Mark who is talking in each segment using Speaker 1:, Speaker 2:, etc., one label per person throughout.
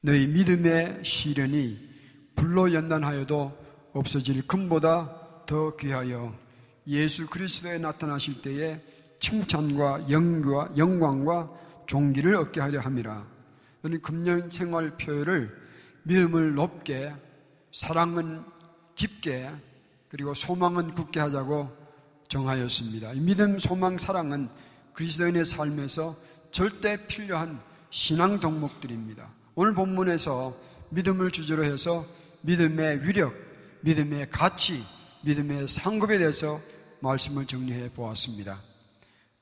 Speaker 1: 너희 믿음의 시련이 불로 연단하여도 없어질 금보다 더 귀하여 예수 그리스도에 나타나실 때에 칭찬과 영과 영광과 종기를 얻게 하려 함이라. 너는 금년 생활 표를 믿음을 높게, 사랑은 깊게, 그리고 소망은 굳게 하자고 정하였습니다. 믿음, 소망, 사랑은 그리스도인의 삶에서 절대 필요한 신앙 덕목들입니다. 오늘 본문에서 믿음을 주제로 해서 믿음의 위력, 믿음의 가치, 믿음의 상급에 대해서 말씀을 정리해 보았습니다.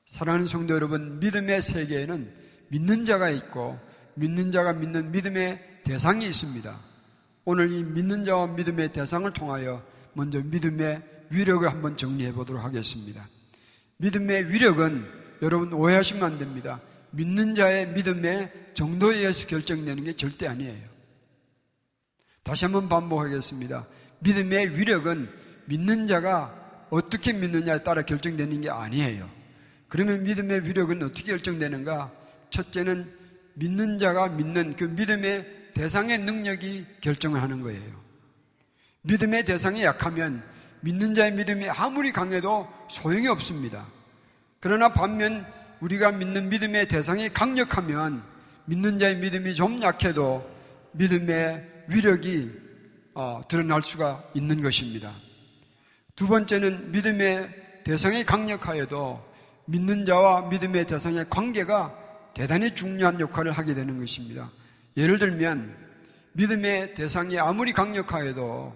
Speaker 1: 사랑하는 성도 여러분, 믿음의 세계에는 믿는 자가 있고 믿는 자가 믿는 믿음의 대상이 있습니다. 오늘 이 믿는 자와 믿음의 대상을 통하여 먼저 믿음의 위력을 한번 정리해 보도록 하겠습니다. 믿음의 위력은 여러분 오해하시면 안 됩니다. 믿는 자의 믿음의 정도에 의해서 결정되는 게 절대 아니에요. 다시 한번 반복하겠습니다. 믿음의 위력은 믿는 자가 어떻게 믿느냐에 따라 결정되는 게 아니에요. 그러면 믿음의 위력은 어떻게 결정되는가? 첫째는 믿는 자가 믿는 그 믿음의 대상의 능력이 결정을 하는 거예요. 믿음의 대상이 약하면 믿는 자의 믿음이 아무리 강해도 소용이 없습니다. 그러나 반면 우리가 믿는 믿음의 대상이 강력하면 믿는 자의 믿음이 좀 약해도 믿음의 위력이 어, 드러날 수가 있는 것입니다. 두 번째는 믿음의 대상이 강력하여도 믿는 자와 믿음의 대상의 관계가 대단히 중요한 역할을 하게 되는 것입니다. 예를 들면 믿음의 대상이 아무리 강력하여도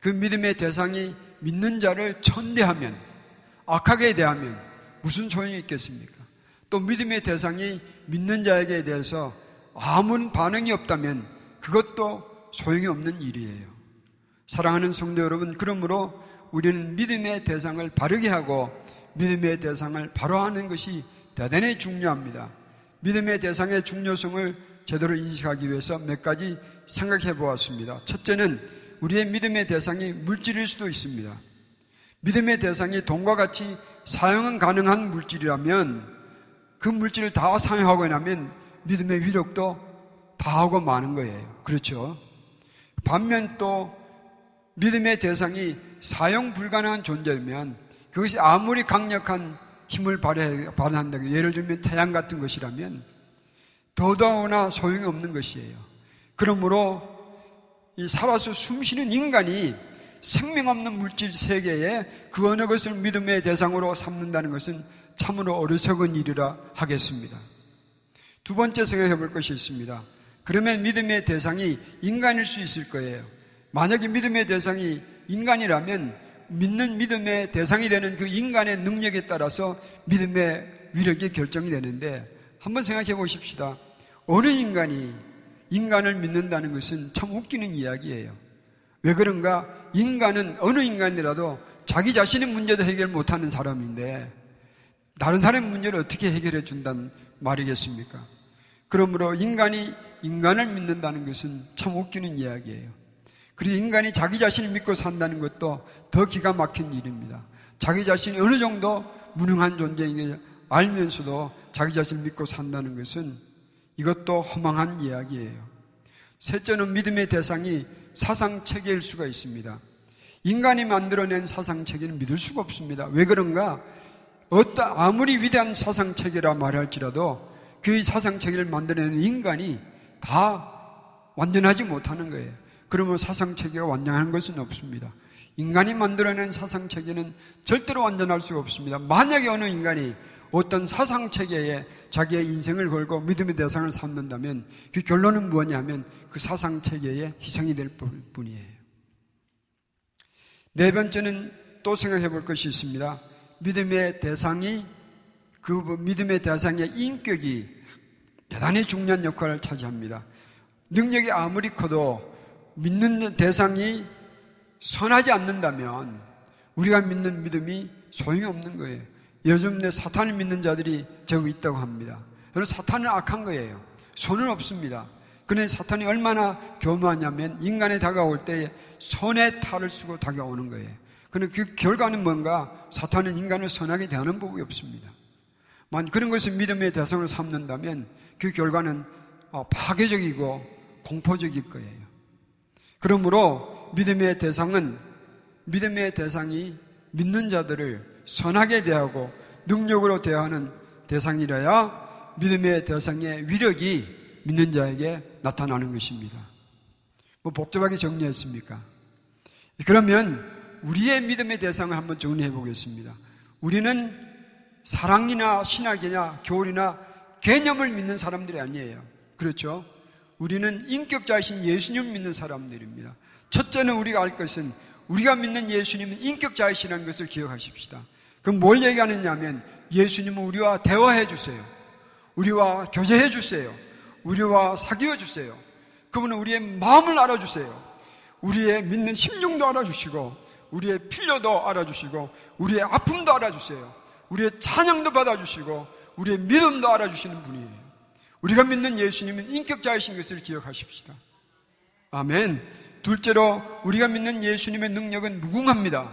Speaker 1: 그 믿음의 대상이 믿는 자를 천대하면 악하게 대하면 무슨 소용이 있겠습니까? 또 믿음의 대상이 믿는 자에게 대해서 아무 반응이 없다면 그것도 소용이 없는 일이에요. 사랑하는 성도 여러분, 그러므로 우리는 믿음의 대상을 바르게 하고 믿음의 대상을 바로 하는 것이 대단히 중요합니다. 믿음의 대상의 중요성을 제대로 인식하기 위해서 몇 가지 생각해 보았습니다. 첫째는 우리의 믿음의 대상이 물질일 수도 있습니다. 믿음의 대상이 돈과 같이 사용은 가능한 물질이라면 그 물질을 다 사용하고 나면 믿음의 위력도 다하고 마는 거예요. 그렇죠? 반면 또 믿음의 대상이 사용 불가능한 존재면 그것이 아무리 강력한 힘을 발휘한다. 예를 들면 태양 같은 것이라면 더더구나 소용이 없는 것이에요. 그러므로 이 살아서 숨쉬는 인간이 생명 없는 물질 세계에 그 어느 것을 믿음의 대상으로 삼는다는 것은 참으로 어리석은 일이라 하겠습니다. 두 번째 생각해 볼 것이 있습니다. 그러면 믿음의 대상이 인간일 수 있을 거예요. 만약에 믿음의 대상이 인간이라면 믿는 믿음의 대상이 되는 그 인간의 능력에 따라서 믿음의 위력이 결정이 되는데 한번 생각해 보십시다. 어느 인간이 인간을 믿는다는 것은 참 웃기는 이야기예요. 왜 그런가? 인간은 어느 인간이라도 자기 자신의 문제도 해결 못하는 사람인데 다른 사람의 문제를 어떻게 해결해 준다는 말이겠습니까? 그러므로 인간이 인간을 믿는다는 것은 참 웃기는 이야기예요. 그리고 인간이 자기 자신을 믿고 산다는 것도 더 기가 막힌 일입니다. 자기 자신이 어느 정도 무능한 존재인 게 알면서도 자기 자신을 믿고 산다는 것은 이것도 허망한 이야기예요. 셋째는 믿음의 대상이 사상 체계일 수가 있습니다. 인간이 만들어낸 사상 체계는 믿을 수가 없습니다. 왜 그런가? 어떤 아무리 위대한 사상체계라 말할지라도 그 사상체계를 만들어내는 인간이 다 완전하지 못하는 거예요. 그러면 사상체계가 완전한 것은 없습니다. 인간이 만들어낸 사상체계는 절대로 완전할 수가 없습니다. 만약에 어느 인간이 어떤 사상체계에 자기의 인생을 걸고 믿음의 대상을 삼는다면 그 결론은 무엇이냐면 그 사상체계에 희생이 될 뿐이에요. 네 번째는 또 생각해 볼 것이 있습니다. 믿음의 대상이 그 믿음의 대상의 인격이 대단히 중요한 역할을 차지합니다. 능력이 아무리 커도 믿는 대상이 선하지 않는다면 우리가 믿는 믿음이 소용이 없는 거예요. 요즘 내 사탄을 믿는 자들이 제법 있다고 합니다. 여러분 사탄은 악한 거예요. 손은 없습니다. 그런데 사탄이 얼마나 교묘하냐면 인간에 다가올 때 선의 탈을 쓰고 다가오는 거예요. 그런데 그 결과는 뭔가 사탄은 인간을 선하게 대하는 법이 없습니다. 만 그런 것을 믿음의 대상으로 삼는다면 그 결과는 어, 파괴적이고 공포적일 거예요. 그러므로 믿음의 대상은 믿음의 대상이 믿는 자들을 선하게 대하고 능력으로 대하는 대상이라야 믿음의 대상의 위력이 믿는 자에게 나타나는 것입니다. 뭐 복잡하게 정리했습니까? 그러면 우리의 믿음의 대상을 한번 정리해 보겠습니다. 우리는 사랑이나 신학이나 교리나 개념을 믿는 사람들이 아니에요. 그렇죠? 우리는 인격자이신 예수님 믿는 사람들입니다. 첫째는 우리가 알 것은 우리가 믿는 예수님은 인격자이시라는 것을 기억하십시다. 그럼 뭘 얘기하느냐면 예수님은 우리와 대화해 주세요. 우리와 교제해 주세요. 우리와 사귀어 주세요. 그분은 우리의 마음을 알아주세요. 우리의 믿는 심령도 알아주시고 우리의 필요도 알아주시고 우리의 아픔도 알아주세요. 우리의 찬양도 받아주시고 우리의 믿음도 알아주시는 분이에요. 우리가 믿는 예수님은 인격자이신 것을 기억하십시다. 아멘. 둘째로 우리가 믿는 예수님의 능력은 무궁합니다.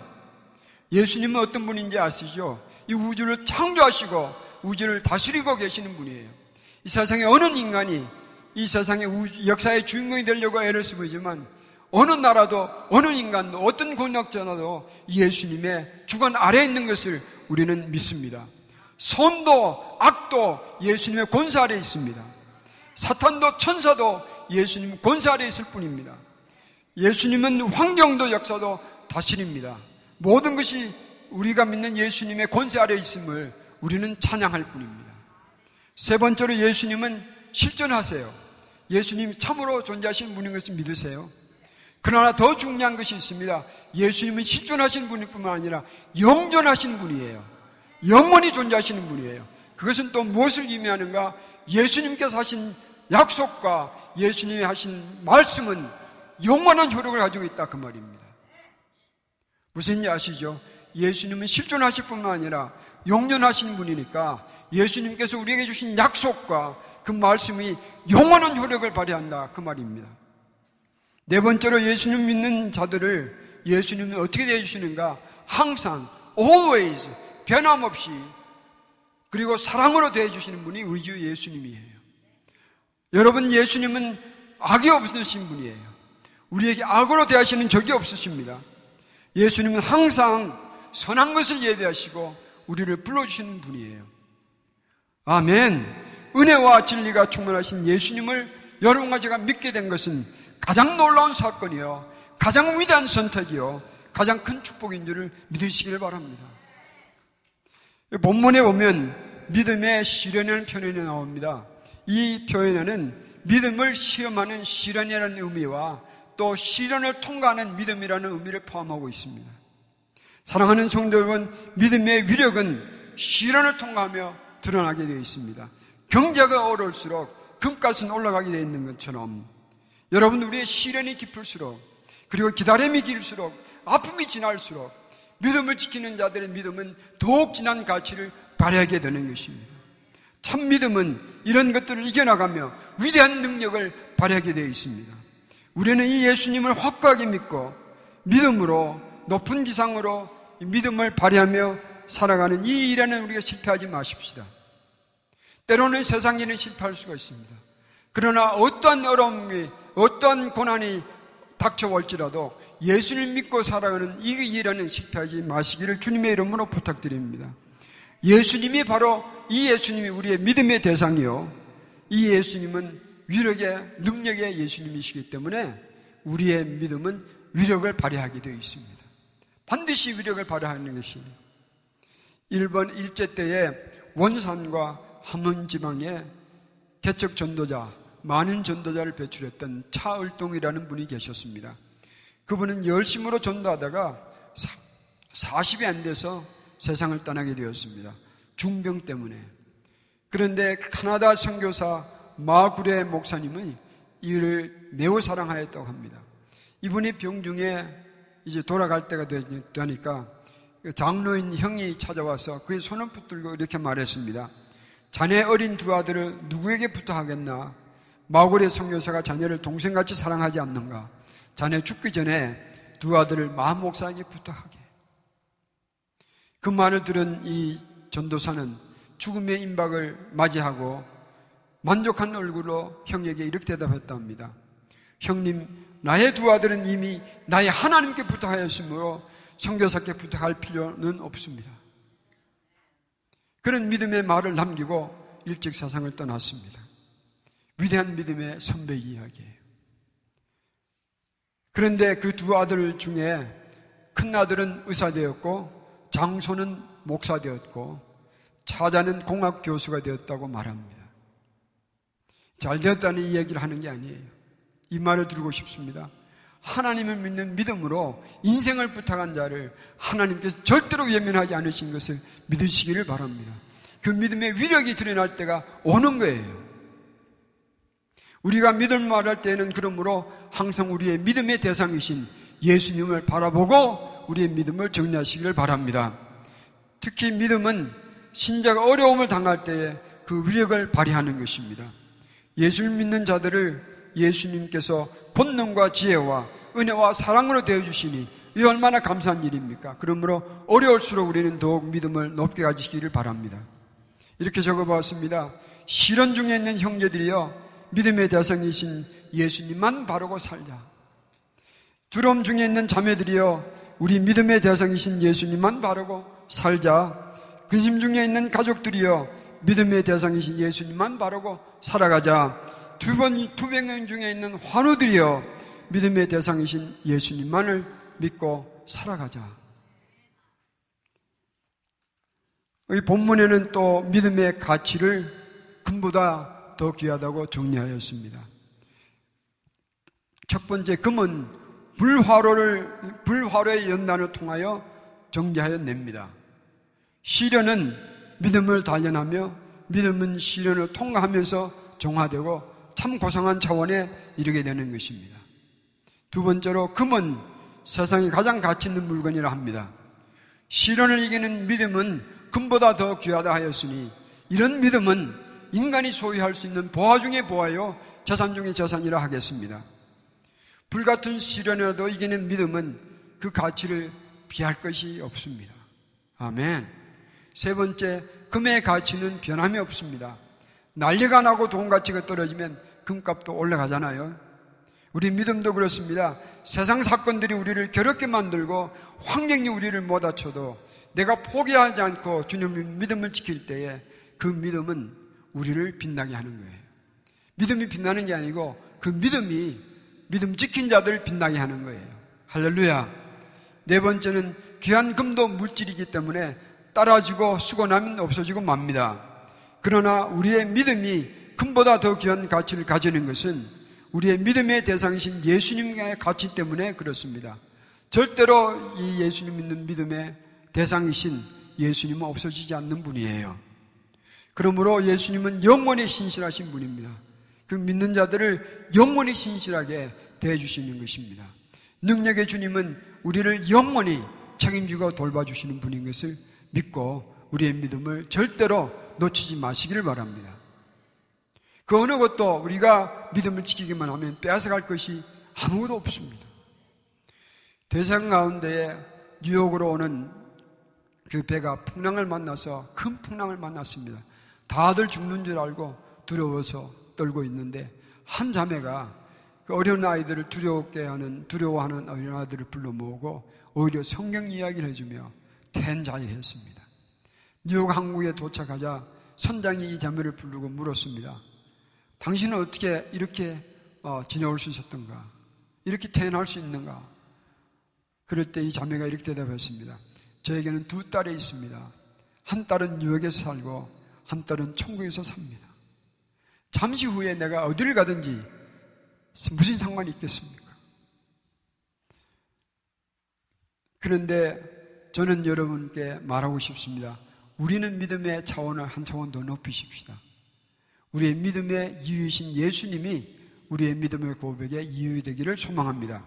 Speaker 1: 예수님은 어떤 분인지 아시죠? 이 우주를 창조하시고 우주를 다스리고 계시는 분이에요. 이 세상에 어느 인간이 이 세상의 역사의 주인공이 되려고 애를 쓰고 있지만 어느 나라도 어느 인간도 어떤 권력자나도 예수님의 주관 아래에 있는 것을 우리는 믿습니다. 손도 악도 예수님의 권세 아래에 있습니다. 사탄도 천사도 예수님 권세 아래에 있을 뿐입니다. 예수님은 환경도 역사도 다스립니다. 모든 것이 우리가 믿는 예수님의 권세 아래에 있음을 우리는 찬양할 뿐입니다. 세 번째로 예수님은 실존하세요. 예수님이 참으로 존재하시는 분인 것을 믿으세요. 그러나 더 중요한 것이 있습니다. 예수님은 실존하신 분일 뿐만 아니라 영존하신 분이에요. 영원히 존재하시는 분이에요. 그것은 또 무엇을 의미하는가? 예수님께서 하신 약속과 예수님이 하신 말씀은 영원한 효력을 가지고 있다 그 말입니다. 무슨 일 아시죠? 예수님은 실존하실 뿐만 아니라 영존하신 분이니까 예수님께서 우리에게 주신 약속과 그 말씀이 영원한 효력을 발휘한다 그 말입니다. 네 번째로 예수님 믿는 자들을 예수님이 어떻게 대해주시는가? 항상 always 변함없이 그리고 사랑으로 대해주시는 분이 우리 주 예수님이에요. 여러분 예수님은 악이 없으신 분이에요. 우리에게 악으로 대하시는 적이 없으십니다. 예수님은 항상 선한 것을 예배하시고 우리를 불러주시는 분이에요. 아멘. 은혜와 진리가 충만하신 예수님을 여러분과 제가 믿게 된 것은 가장 놀라운 사건이요. 가장 위대한 선택이요. 가장 큰 축복인 줄을 믿으시기를 바랍니다. 본문에 보면 믿음의 시련이라는 표현이 나옵니다. 이 표현에는 믿음을 시험하는 시련이라는 의미와 또 시련을 통과하는 믿음이라는 의미를 포함하고 있습니다. 사랑하는 성도 여러분, 믿음의 위력은 시련을 통과하며 드러나게 되어 있습니다. 경제가 어려울수록 금값은 올라가게 되어 있는 것처럼 여러분 우리의 시련이 깊을수록 그리고 기다림이 길수록 아픔이 지날수록 믿음을 지키는 자들의 믿음은 더욱 진한 가치를 발휘하게 되는 것입니다. 참 믿음은 이런 것들을 이겨나가며 위대한 능력을 발휘하게 되어 있습니다. 우리는 이 예수님을 확고하게 믿고 믿음으로 높은 기상으로 믿음을 발휘하며 살아가는 이 일에는 우리가 실패하지 마십시다. 때로는 세상 일은 실패할 수가 있습니다. 그러나 어떠한 어려움이 어떤 고난이 닥쳐올지라도 예수를 믿고 살아가는 이 일에는 실패하지 마시기를 주님의 이름으로 부탁드립니다. 예수님이 바로 이 예수님이 우리의 믿음의 대상이요. 이 예수님은 위력의 능력의 예수님이시기 때문에 우리의 믿음은 위력을 발휘하게 되어 있습니다. 반드시 위력을 발휘하는 것이 일본 일제 때에 원산과 함흥 지방에 개척 전도자 많은 전도자를 배출했던 차을동이라는 분이 계셨습니다. 그분은 열심으로 전도하다가 40이 안 돼서 세상을 떠나게 되었습니다. 중병 때문에. 그런데 카나다 선교사 마구레 목사님은 이를 매우 사랑하였다고 합니다. 이분이 병중에 이제 돌아갈 때가 되니까 장로인 형이 찾아와서 그의 손을 붙들고 이렇게 말했습니다. 자네 어린 두 아들을 누구에게 부탁하겠나? 마고의 성교사가 자녀를 동생같이 사랑하지 않는가? 자네 죽기 전에 두 아들을 마음 목사에게 부탁하게. 그 말을 들은 이 전도사는 죽음의 임박을 맞이하고 만족한 얼굴로 형에게 이렇게 대답했다 합니다. 형님, 나의 두 아들은 이미 나의 하나님께 부탁하였으므로 성교사께 부탁할 필요는 없습니다. 그런 믿음의 말을 남기고 일찍 세상을 떠났습니다. 위대한 믿음의 선배 이야기예요. 그런데 그 두 아들 중에 큰 아들은 의사 되었고 장소는 목사 되었고 차자는 공학 교수가 되었다고 말합니다. 잘 되었다는 이 얘기를 하는 게 아니에요. 이 말을 들고 싶습니다. 하나님을 믿는 믿음으로 인생을 부탁한 자를 하나님께서 절대로 예면하지 않으신 것을 믿으시기를 바랍니다. 그 믿음의 위력이 드러날 때가 오는 거예요. 우리가 믿음 말할 때에는 그러므로 항상 우리의 믿음의 대상이신 예수님을 바라보고 우리의 믿음을 정리하시기를 바랍니다. 특히 믿음은 신자가 어려움을 당할 때에 그 위력을 발휘하는 것입니다. 예수를 믿는 자들을 예수님께서 본능과 지혜와 은혜와 사랑으로 대해주시니 이 얼마나 감사한 일입니까? 그러므로 어려울수록 우리는 더욱 믿음을 높게 가지시기를 바랍니다. 이렇게 적어봤습니다. 실현 중에 있는 형제들이여 믿음의 대상이신 예수님만 바르고 살자. 두려움 중에 있는 자매들이여 우리 믿음의 대상이신 예수님만 바르고 살자. 근심 중에 있는 가족들이여 믿음의 대상이신 예수님만 바르고 살아가자. 두 번, 투병행 중에 있는 환우들이여 믿음의 대상이신 예수님만을 믿고 살아가자. 이 본문에는 또 믿음의 가치를 금보다 더 귀하다고 정리하였습니다. 첫 번째 금은 불화로를 불화로의 연단을 통하여 정리하여 냅니다. 시련은 믿음을 단련하며 믿음은 시련을 통과하면서 정화되고 참 고상한 차원에 이르게 되는 것입니다. 두 번째로 금은 세상에 가장 가치 있는 물건이라 합니다. 시련을 이기는 믿음은 금보다 더 귀하다 하였으니 이런 믿음은 인간이 소유할 수 있는 보화 중에 보화요, 재산 중에 재산이라 하겠습니다. 불같은 시련이라도 이기는 믿음은 그 가치를 비할 것이 없습니다. 아멘. 세 번째, 금의 가치는 변함이 없습니다. 난리가 나고 돈 가치가 떨어지면 금값도 올라가잖아요. 우리 믿음도 그렇습니다. 세상 사건들이 우리를 괴롭게 만들고 환경이 우리를 못 다쳐도 내가 포기하지 않고 주님의 믿음을 지킬 때에 그 믿음은 우리를 빛나게 하는 거예요. 믿음이 빛나는 게 아니고 그 믿음이 믿음 지킨 자들을 빛나게 하는 거예요. 할렐루야. 네 번째는 귀한 금도 물질이기 때문에 따라지고 수고나면 없어지고 맙니다. 그러나 우리의 믿음이 금보다 더 귀한 가치를 가지는 것은 우리의 믿음의 대상이신 예수님의 가치 때문에 그렇습니다. 절대로 이 예수님 믿는 믿음의 대상이신 예수님은 없어지지 않는 분이에요. 그러므로 예수님은 영원히 신실하신 분입니다. 그 믿는 자들을 영원히 신실하게 대해주시는 것입니다. 능력의 주님은 우리를 영원히 책임지고 돌봐주시는 분인 것을 믿고 우리의 믿음을 절대로 놓치지 마시기를 바랍니다. 그 어느 것도 우리가 믿음을 지키기만 하면 빼앗아갈 것이 아무것도 없습니다. 대상 가운데에 뉴욕으로 오는 그 배가 풍랑을 만나서 큰 풍랑을 만났습니다. 다들 죽는 줄 알고 두려워서 떨고 있는데 한 자매가 그 어려운 아이들을 두려웠게 하는 두려워하는 어린 아이들을 불러 모으고 오히려 성경 이야기를 해주며 텐자이했습니다. 뉴욕 항구에 도착하자 선장이 이 자매를 부르고 물었습니다. 당신은 어떻게 이렇게 어, 지내올 수 있었던가? 이렇게 태어날 수 있는가? 그럴 때 이 자매가 이렇게 대답했습니다. 저에게는 두 딸이 있습니다. 한 딸은 뉴욕에서 살고 한 딸은 천국에서 삽니다. 잠시 후에 내가 어디를 가든지 무슨 상관이 있겠습니까? 그런데 저는 여러분께 말하고 싶습니다. 우리는 믿음의 차원을 한 차원 더 높이십시다. 우리의 믿음의 이유이신 예수님이 우리의 믿음의 고백에 이유 되기를 소망합니다.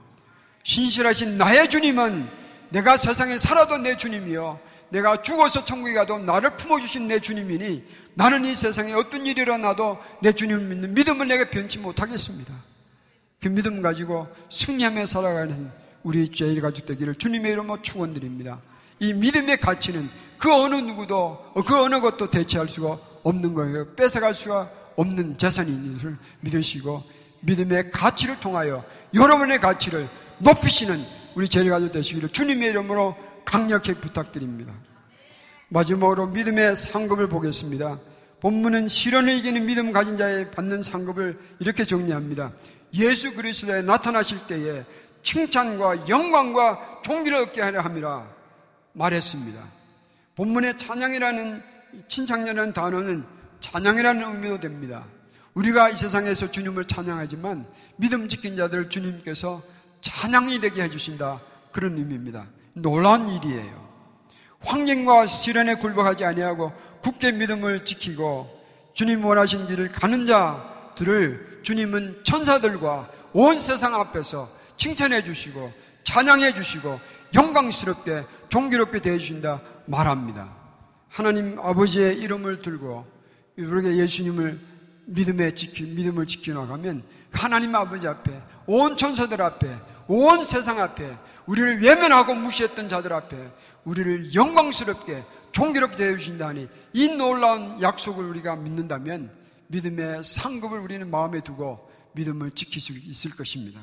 Speaker 1: 신실하신 나의 주님은 내가 세상에 살아도 내 주님이요. 내가 죽어서 천국에 가도 나를 품어주신 내 주님이니 나는 이 세상에 어떤 일이 일어나도 내 주님을 믿는 믿음을 내가 변치 못하겠습니다. 그 믿음 가지고 승리하며 살아가는 우리 죄일 가족 되기를 주님의 이름으로 축원드립니다. 이 믿음의 가치는 그 어느 누구도 그 어느 것도 대체할 수가 없는 거예요. 뺏어갈 수가 없는 있는 것을 믿으시고 믿음의 가치를 통하여 여러분의 가치를 높이시는 우리 제일 가족 되시기를 주님의 이름으로 강력히 부탁드립니다. 마지막으로 믿음의 상급을 보겠습니다. 본문은 시련을 이기는 믿음 가진 자의 받는 상급을 이렇게 정리합니다. 예수 그리스도에 나타나실 때에 칭찬과 영광과 종기를 얻게 하려 함이라 말했습니다. 본문의 찬양이라는 칭찬이라는 단어는 찬양이라는 의미도 됩니다. 우리가 이 세상에서 주님을 찬양하지만 믿음 지킨 자들 주님께서 찬양이 되게 해주신다. 그런 의미입니다. 놀라운 일이에요. 환경과 시련에 굴복하지 아니하고 굳게 믿음을 지키고 주님 원하신 길을 가는 자들을 주님은 천사들과 온 세상 앞에서 칭찬해 주시고 찬양해 주시고 영광스럽게 종기롭게 대해 주신다 말합니다. 하나님 아버지의 이름을 들고 우리에게 예수님을 믿음에 지키 믿음을 지켜 나가면 하나님 아버지 앞에 온 천사들 앞에 온 세상 앞에 우리를 외면하고 무시했던 자들 앞에 우리를 영광스럽게 종기롭게 대해 주신다니 이 놀라운 약속을 우리가 믿는다면 믿음의 상급을 우리는 마음에 두고 믿음을 지킬 수 있을 것입니다.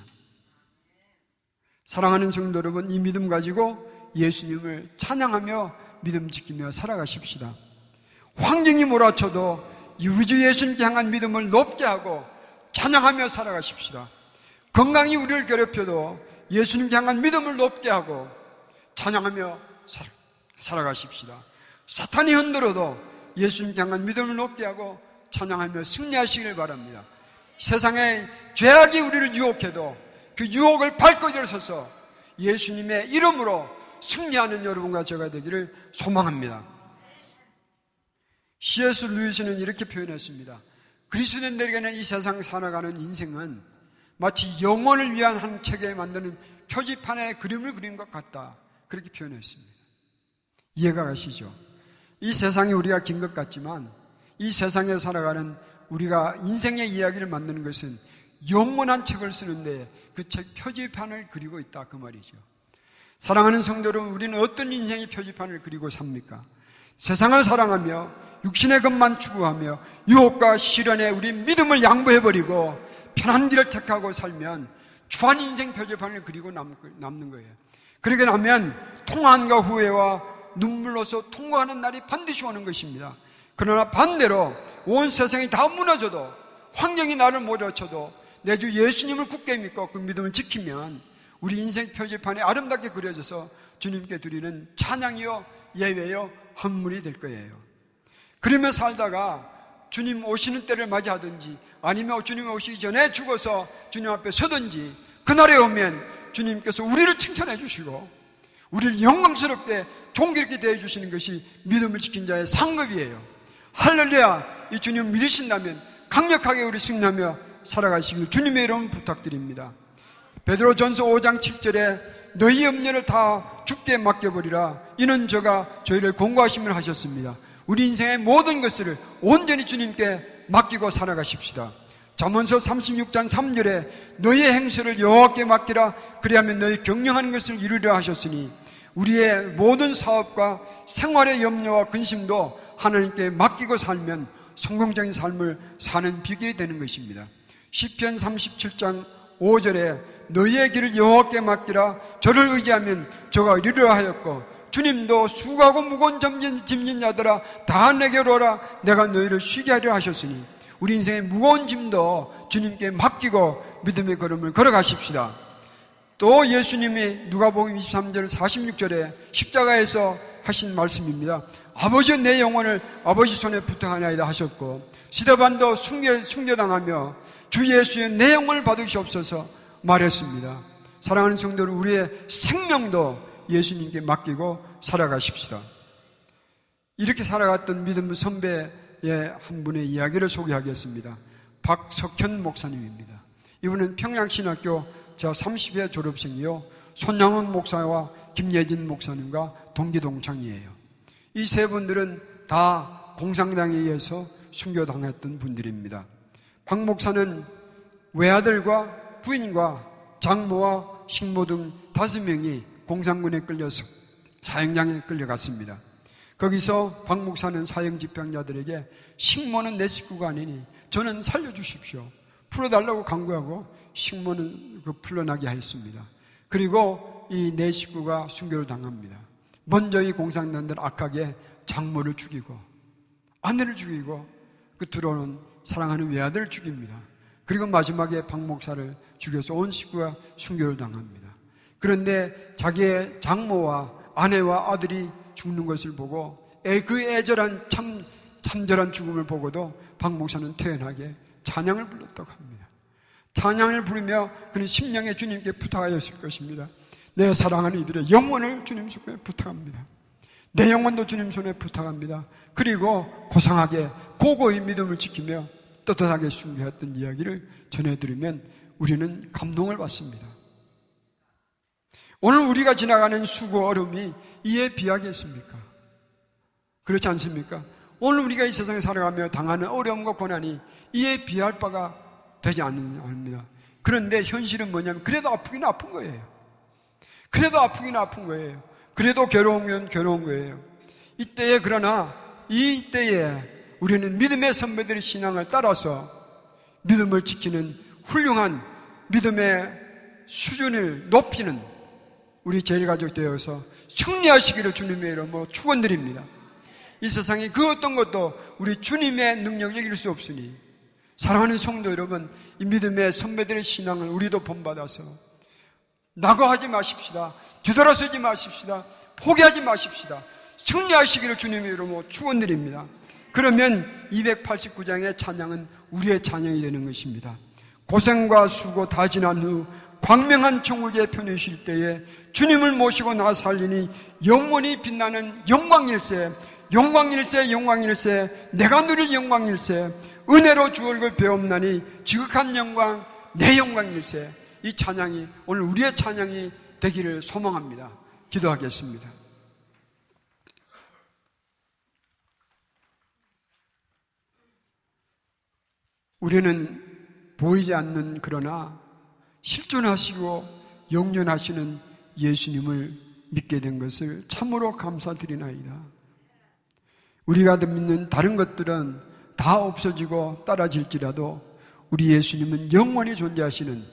Speaker 1: 사랑하는 성도 여러분, 이 믿음 가지고 예수님을 찬양하며 믿음 지키며 살아가십시다. 환경이 몰아쳐도 우리 주 예수님께 향한 믿음을 높게 하고 찬양하며 살아가십시다. 건강이 우리를 괴롭혀도 예수님께 향한 믿음을 높게 하고 찬양하며 살아가십시다. 사탄이 흔들어도 예수님께 향한 믿음을 높게 하고 찬양하며 승리하시길 바랍니다. 세상에 죄악이 우리를 유혹해도 그 유혹을 밟고 일어서서 예수님의 이름으로 승리하는 여러분과 제가 되기를 소망합니다. C.S. 루이스는 이렇게 표현했습니다. 그리스도인들에게는 이 세상 살아가는 인생은 마치 영혼을 위한 한 책에 만드는 표지판에 그림을 그린 것 같다. 그렇게 표현했습니다. 이해가 가시죠? 이 세상이 우리가 긴 것 같지만 이 세상에 살아가는 우리가 인생의 이야기를 만드는 것은 영원한 책을 쓰는데 그 책 표지판을 그리고 있다. 그 말이죠. 사랑하는 성도 여러분, 우리는 어떤 인생의 표지판을 그리고 삽니까? 세상을 사랑하며 육신의 것만 추구하며 유혹과 시련에 우리 믿음을 양보해버리고 편한 길을 택하고 살면 주한 인생 표지판을 그리고 남는 거예요. 그러게 나면 통한과 후회와 눈물로서 통과하는 날이 반드시 오는 것입니다. 그러나 반대로 온 세상이 다 무너져도 환경이 나를 몰아쳐도 내 주 예수님을 굳게 믿고 그 믿음을 지키면 우리 인생 표지판에 아름답게 그려져서 주님께 드리는 찬양이요 예외요 헌물이 될 거예요. 그러며 살다가 주님 오시는 때를 맞이하든지 아니면 주님 오시기 전에 죽어서 주님 앞에 서든지 그날에 오면 주님께서 우리를 칭찬해 주시고 우리를 영광스럽게 종기롭게 대해 주시는 것이 믿음을 지킨 자의 상급이에요. 할렐루야! 이 주님 믿으신다면 강력하게 우리 승리하며 살아가시길 주님의 이름 부탁드립니다. 베드로 전서 5장 7절에 너희 염려를 다 죽게 맡겨버리라. 이는 저가 저희를 공고하심을 하셨습니다. 우리 인생의 모든 것을 온전히 주님께 맡기고 살아가십시다. 잠언서 36장 3절에 너희의 행세를 여호와께 맡기라 그리하면 너희 경영하는 것을 이루리라 하셨으니 우리의 모든 사업과 생활의 염려와 근심도 하나님께 맡기고 살면 성공적인 삶을 사는 비결이 되는 것입니다. 시편 37장 5절에 너희의 길을 여호와께 맡기라 저를 의지하면 저가 이르려 하였고 주님도 수고하고 무거운 짐진, 자들아 다 내게로 오라 내가 너희를 쉬게 하려 하셨으니 우리 인생의 무거운 짐도 주님께 맡기고 믿음의 걸음을 걸어가십시다. 또 예수님이 누가복음 23절 46절에 십자가에서 하신 말씀입니다. 아버지 내 영혼을 아버지 손에 부탁하나이다 하셨고 시대반도 순교, 순교당하며 주 예수의 내 영혼을 받으시옵소서 말했습니다. 사랑하는 성도들 우리의 생명도 예수님께 맡기고 살아가십시다. 이렇게 살아갔던 믿음 선배 한 분의 이야기를 소개하겠습니다. 박석현 목사님입니다. 이분은 평양신학교 저 30회 졸업생이요. 손양훈 목사와 김예진 목사님과 동기동창이에요. 이 세 분들은 다 공상당에 의해서 순교당했던 분들입니다. 박 목사는 외아들과 부인과 장모와 식모 등 다섯 명이 공산군에 끌려서 사형장에 끌려갔습니다. 거기서 박 목사는 사형 집행자들에게 식모는 내 식구가 아니니 저는 살려주십시오. 풀어달라고 강구하고 식모는 그 풀려나게 하였습니다. 그리고 이네 식구가 순교를 당합니다. 먼저 이 공산당들 악하게 장모를 죽이고 아내를 죽이고 그 들어오는 사랑하는 외아들을 죽입니다. 그리고 마지막에 박 목사를 죽여서 온 식구가 순교를 당합니다. 그런데 자기의 장모와 아내와 아들이 죽는 것을 보고 그 애절한 참 참절한 죽음을 보고도 박 목사는 태연하게 찬양을 불렀다고 합니다. 찬양을 부르며 그는 심령의 주님께 부탁하였을 것입니다. 내 사랑하는 이들의 영혼을 주님 손에 부탁합니다. 내 영혼도 주님 손에 부탁합니다. 그리고 고상하게 고고의 믿음을 지키며 떳떳하게 순교했던 이야기를 전해드리면 우리는 감동을 받습니다. 오늘 우리가 지나가는 수고 어려움이 이에 비하겠습니까? 그렇지 않습니까? 오늘 우리가 이 세상에 살아가며 당하는 어려움과 고난이 이에 비할 바가 되지 않습니다. 그런데 현실은 뭐냐면 그래도 아프긴 아픈 거예요. 그래도 아프긴 아픈 거예요. 그래도 괴로우면 괴로운 거예요. 이때에 그러나 이때에 우리는 믿음의 선배들의 신앙을 따라서 믿음을 지키는 훌륭한 믿음의 수준을 높이는 우리 제일 가족 되어서 승리하시기를 주님의 이름으로 축원드립니다. 이 세상에 그 어떤 것도 우리 주님의 능력을 이길 수 없으니 사랑하는 성도 여러분 이 믿음의 선배들의 신앙을 우리도 본받아서 낙오하지 마십시다. 뒤돌아서지 마십시다. 포기하지 마십시다. 승리하시기를 주님의 이름으로 축원드립니다. 그러면 289장의 찬양은 우리의 찬양이 되는 것입니다. 고생과 수고 다 지난 후 광명한 천국에 편이실 때에 주님을 모시고 나 살리니 영원히 빛나는 영광일세 영광일세 영광일세 내가 누릴 영광일세 은혜로 주얼 걸 배움나니 지극한 영광 내 영광일세. 이 찬양이 오늘 우리의 찬양이 되기를 소망합니다. 기도하겠습니다. 우리는 보이지 않는 그러나 실존하시고 영연하시는 예수님을 믿게 된 것을 참으로 감사드리나이다. 우리가 믿는 다른 것들은 다 없어지고 따라질지라도 우리 예수님은 영원히 존재하시는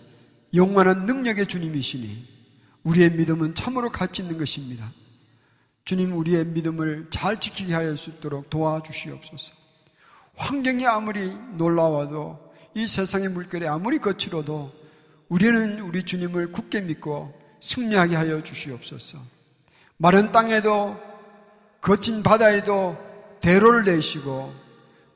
Speaker 1: 영원한 능력의 주님이시니 우리의 믿음은 참으로 가치 있는 것입니다. 주님 우리의 믿음을 잘 지키게 하여 수 있도록 도와주시옵소서. 환경이 아무리 놀라워도 이 세상의 물결이 아무리 거칠어도 우리는 우리 주님을 굳게 믿고 승리하게 하여 주시옵소서. 마른 땅에도 거친 바다에도 대로를 내시고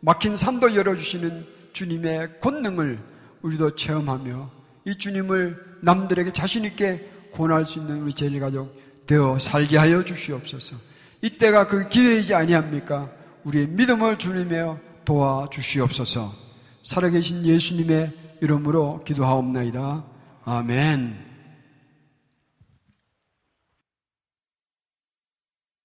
Speaker 1: 막힌 산도 열어주시는 주님의 권능을 우리도 체험하며 이 주님을 남들에게 자신있게 권할 수 있는 우리 제일가족 되어 살게 하여 주시옵소서. 이때가 그 기회이지 아니합니까? 우리의 믿음을 주님에 도와 주시옵소서. 살아계신 예수님의 이름으로 기도하옵나이다. 아멘.